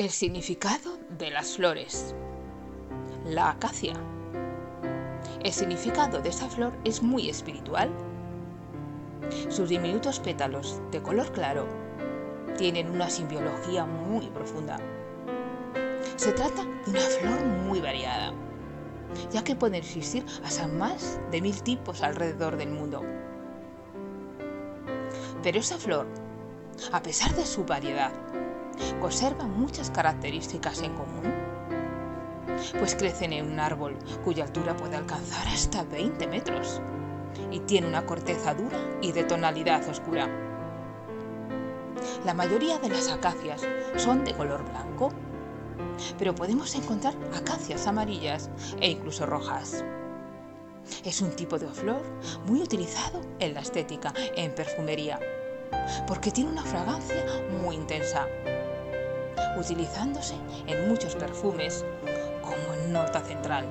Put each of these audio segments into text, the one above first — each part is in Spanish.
El significado de las flores. La acacia. El significado de esta flor es muy espiritual. Sus diminutos pétalos de color claro tienen una simbiología muy profunda. Se trata de una flor muy variada, ya que pueden existir hasta más de mil tipos alrededor del mundo. Pero esa flor, a pesar de su variedad, conserva muchas características en común, pues crecen en un árbol cuya altura puede alcanzar hasta 20 metros y tiene una corteza dura y de tonalidad oscura. La mayoría de las acacias son de color blanco, pero podemos encontrar acacias amarillas e incluso rojas. Es un tipo de flor muy utilizado en la estética, en perfumería, porque tiene una fragancia muy intensa utilizándose en muchos perfumes como en nota central.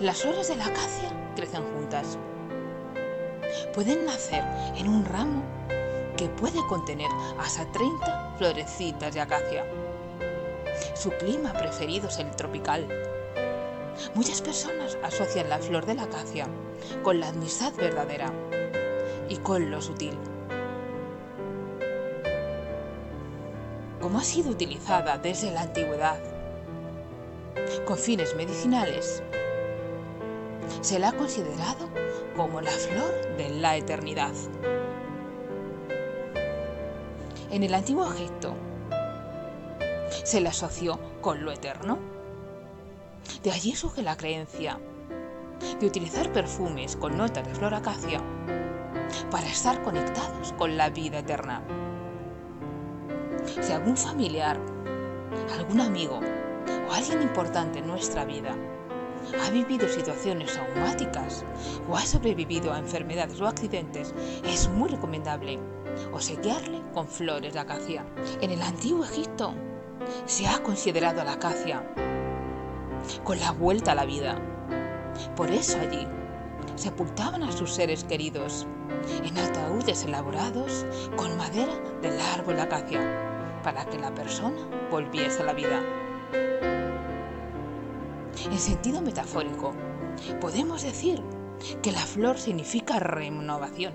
Las flores de la acacia crecen juntas. Pueden nacer en un ramo que puede contener hasta 30 florecitas de acacia. Su clima preferido es el tropical. Muchas personas asocian la flor de la acacia con la amistad verdadera y con lo sutil. Como ha sido utilizada desde la antigüedad con fines medicinales, se la ha considerado como la flor de la eternidad. En el antiguo Egipto se la asoció con lo eterno. De allí surge la creencia de utilizar perfumes con notas de flor acacia para estar conectados con la vida eterna. Si algún familiar, algún amigo o alguien importante en nuestra vida ha vivido situaciones traumáticas o ha sobrevivido a enfermedades o accidentes, es muy recomendable obsequiarle con flores de acacia. En el antiguo Egipto se ha considerado la acacia con la vuelta a la vida. Por eso allí sepultaban a sus seres queridos en ataúdes elaborados con madera del árbol de acacia para que la persona volviese a la vida. En sentido metafórico, podemos decir que la flor significa renovación,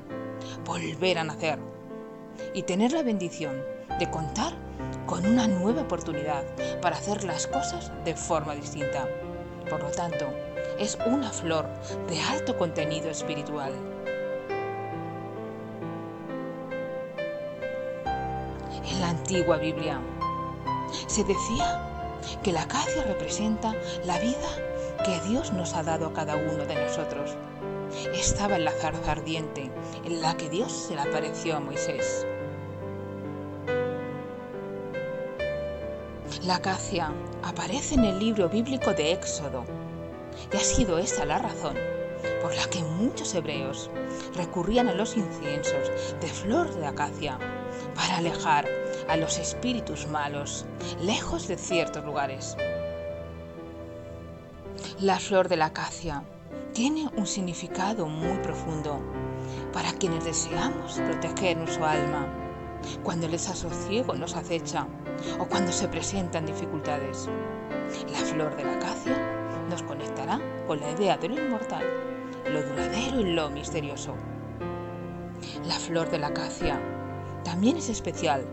volver a nacer y tener la bendición de contar con una nueva oportunidad para hacer las cosas de forma distinta. Por lo tanto, es una flor de alto contenido espiritual. En la antigua Biblia. Se decía que la acacia representa la vida que Dios nos ha dado a cada uno de nosotros. Estaba en la zarza ardiente en la que Dios se le apareció a Moisés. La acacia aparece en el libro bíblico de Éxodo y ha sido esta la razón por la que muchos hebreos recurrían a los inciensos de flor de acacia para alejar a los espíritus malos lejos de ciertos lugares. La flor de la acacia tiene un significado muy profundo para quienes deseamos proteger nuestro alma cuando el desasosiego nos acecha o cuando se presentan dificultades. La flor de la acacia nos conectará con la idea de lo inmortal, lo duradero y lo misterioso. La flor de la acacia también es especial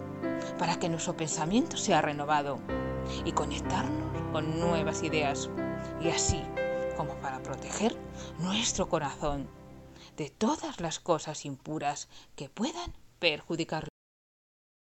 para que nuestro pensamiento sea renovado y conectarnos con nuevas ideas y así como para proteger nuestro corazón de todas las cosas impuras que puedan perjudicarlo.